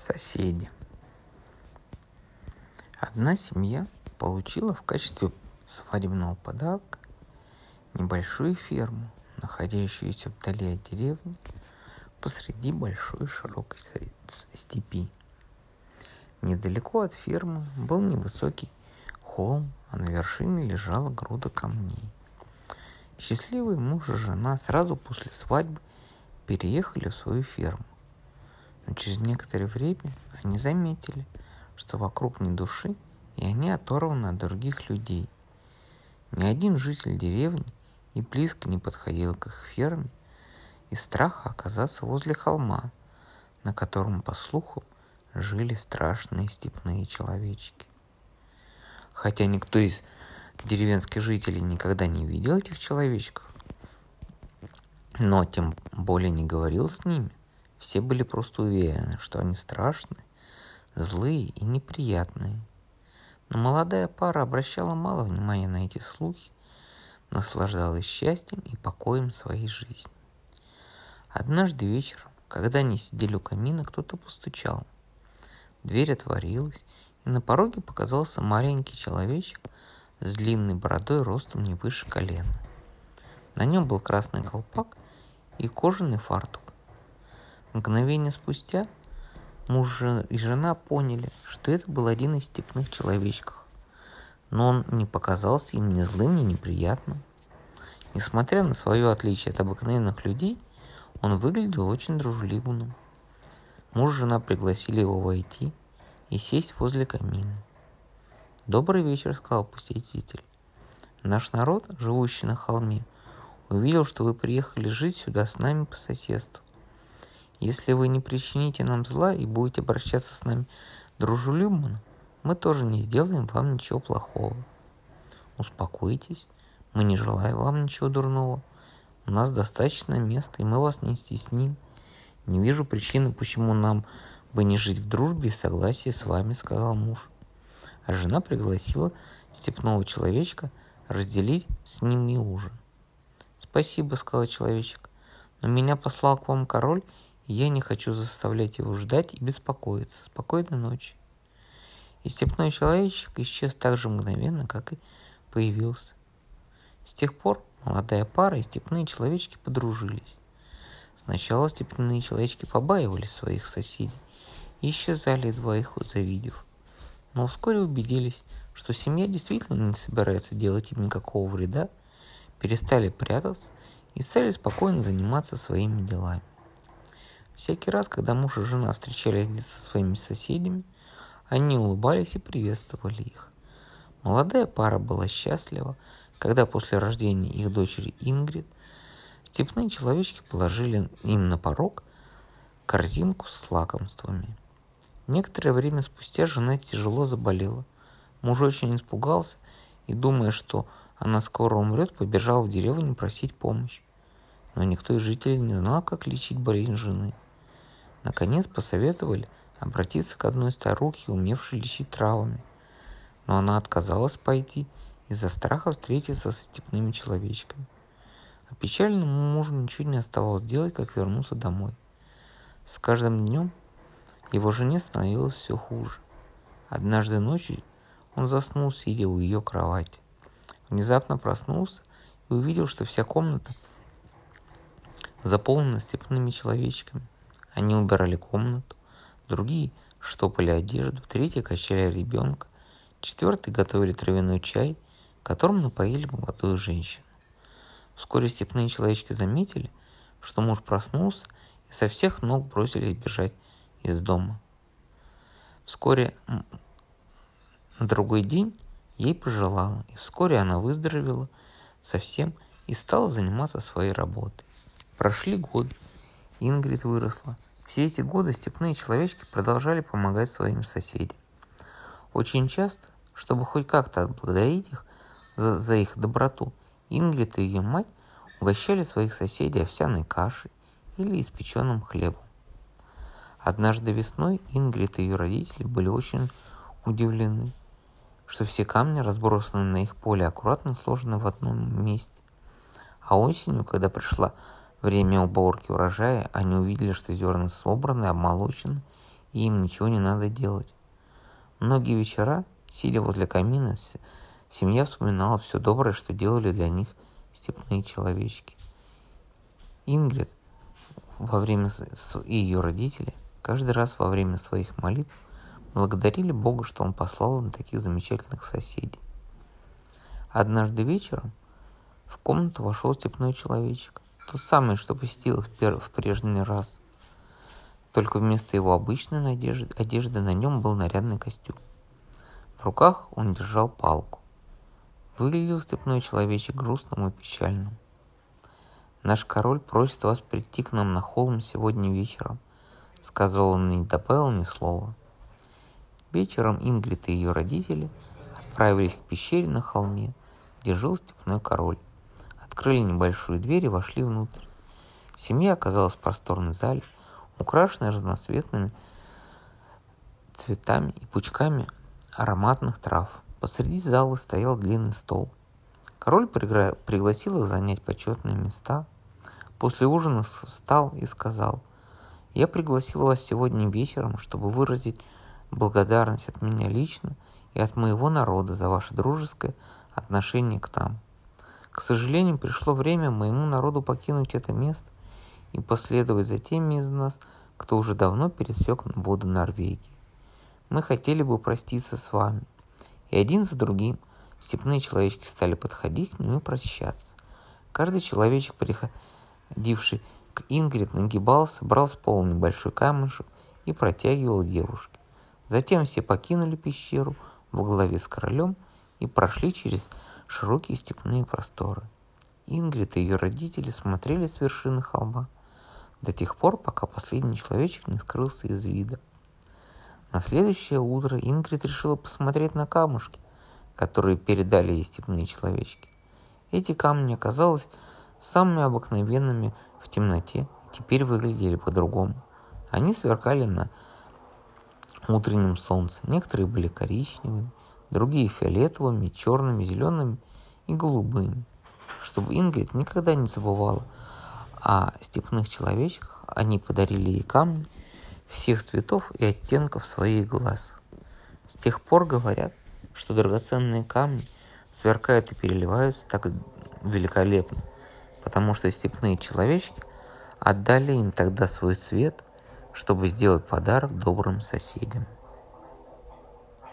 Соседи. Одна семья получила в качестве свадебного подарка небольшую ферму, находящуюся вдали от деревни, посреди большой широкой степи. Недалеко от фермы был невысокий холм, а на вершине лежала груда камней. Счастливые муж и жена сразу после свадьбы переехали в свою ферму. Но через некоторое время они заметили, что вокруг ни души, и они оторваны от других людей. Ни один житель деревни и близко не подходил к их ферме из страха оказаться возле холма, на котором, по слухам, жили страшные степные человечки. Хотя никто из деревенских жителей никогда не видел этих человечков, но тем более не говорил с ними, все были просто уверены, что они страшные, злые и неприятные. Но молодая пара обращала мало внимания на эти слухи, наслаждалась счастьем и покоем своей жизни. Однажды вечером, когда они сидели у камина, кто-то постучал. Дверь отворилась, и на пороге показался маленький человечек с длинной бородой ростом не выше колена. На нем был красный колпак и кожаный фартук. Мгновение спустя муж и жена поняли, что это был один из степных человечков. Но он не показался им ни злым, ни неприятным. Несмотря на свое отличие от обыкновенных людей, он выглядел очень дружелюбным. Муж и жена пригласили его войти и сесть возле камина. «Добрый вечер», — сказал посетитель. «Наш народ, живущий на холме, увидел, что вы приехали жить сюда с нами по соседству. Если вы не причините нам зла и будете обращаться с нами дружелюбно, мы тоже не сделаем вам ничего плохого. Успокойтесь, мы не желаем вам ничего дурного. У нас достаточно места, и мы вас не стесним. Не вижу причины, почему нам бы не жить в дружбе и согласии с вами, сказал муж. А жена пригласила степного человечка разделить с ним и ужин. Спасибо, сказал человечек, но меня послал к вам король, я не хочу заставлять его ждать и беспокоиться. Спокойной ночи. И степной человечек исчез так же мгновенно, как и появился. С тех пор молодая пара и степные человечки подружились. Сначала степные человечки побаивались своих соседей и исчезали, едва их завидев. Но вскоре убедились, что семья действительно не собирается делать им никакого вреда, перестали прятаться и стали спокойно заниматься своими делами. Всякий раз, когда муж и жена встречались где-то со своими соседями, они улыбались и приветствовали их. Молодая пара была счастлива, когда после рождения их дочери Ингрид степные человечки положили им на порог корзинку с лакомствами. Некоторое время спустя жена тяжело заболела. Муж очень испугался и, думая, что она скоро умрет, побежал в деревню просить помощи. Но никто из жителей не знал, как лечить болезнь жены – Наконец посоветовали обратиться к одной старухе, умевшей лечить травами. Но она отказалась пойти из-за страха встретиться со степными человечками. А печальному мужу ничего не оставалось делать, как вернуться домой. С каждым днем его жене становилось все хуже. Однажды ночью он заснул, сидя у ее кровати. Внезапно проснулся и увидел, что вся комната заполнена степными человечками. Они убирали комнату, другие штопали одежду, третьи качали ребенка, четвертые готовили травяной чай, которым напоили молодую женщину. Вскоре степные человечки заметили, что муж проснулся и со всех ног бросились бежать из дома. Вскоре на другой день ей пожелала, и вскоре она выздоровела совсем и стала заниматься своей работой. Прошли годы, Ингрид выросла. Все эти годы степные человечки продолжали помогать своим соседям. Очень часто, чтобы хоть как-то отблагодарить их за, за их доброту, Ингрид и ее мать угощали своих соседей овсяной кашей или испеченным хлебом. Однажды весной Ингрид и ее родители были очень удивлены, что все камни, разбросанные на их поле, аккуратно сложены в одном месте. А осенью, когда пришла Время уборки урожая они увидели, что зерна собраны, обмолочены и им ничего не надо делать. Многие вечера, сидя возле камина, семья вспоминала все доброе, что делали для них степные человечки. Ингрид во время и ее родители каждый раз во время своих молитв благодарили Бога, что Он послал им таких замечательных соседей. Однажды вечером в комнату вошел степной человечек, тот самый, что посетил их в прежний раз. Только вместо его обычной надежды, одежды на нем был нарядный костюм. В руках он держал палку. Выглядел степной человечек грустным и печальным. «Наш король просит вас прийти к нам на холм сегодня вечером», — сказал он и не добавил ни слова. Вечером Ингрид и ее родители отправились к пещере на холме, где жил степной король. Открыли небольшую дверь и вошли внутрь. Семья оказалась в просторной зале, украшенной разноцветными цветами и пучками ароматных трав. Посреди зала стоял длинный стол. Король пригра... пригласил их занять почетные места. После ужина встал и сказал, «Я пригласил вас сегодня вечером, чтобы выразить благодарность от меня лично и от моего народа за ваше дружеское отношение к нам. К сожалению, пришло время моему народу покинуть это место и последовать за теми из нас, кто уже давно пересек воду Норвегии. Мы хотели бы проститься с вами. И один за другим степные человечки стали подходить к нему и прощаться. Каждый человечек, приходивший к Ингрид, нагибался, брал с пола небольшой камешек и протягивал девушке. Затем все покинули пещеру во главе с королем и прошли через широкие степные просторы. Ингрид и ее родители смотрели с вершины холма до тех пор, пока последний человечек не скрылся из вида. На следующее утро Ингрид решила посмотреть на камушки, которые передали ей степные человечки. Эти камни оказались самыми обыкновенными в темноте, теперь выглядели по-другому. Они сверкали на утреннем солнце. Некоторые были коричневыми, другие фиолетовыми, черными, зелеными и голубыми. Чтобы Ингрид никогда не забывала о степных человечках, они подарили ей камни всех цветов и оттенков своих глаз. С тех пор говорят, что драгоценные камни сверкают и переливаются так великолепно, потому что степные человечки отдали им тогда свой свет – чтобы сделать подарок добрым соседям.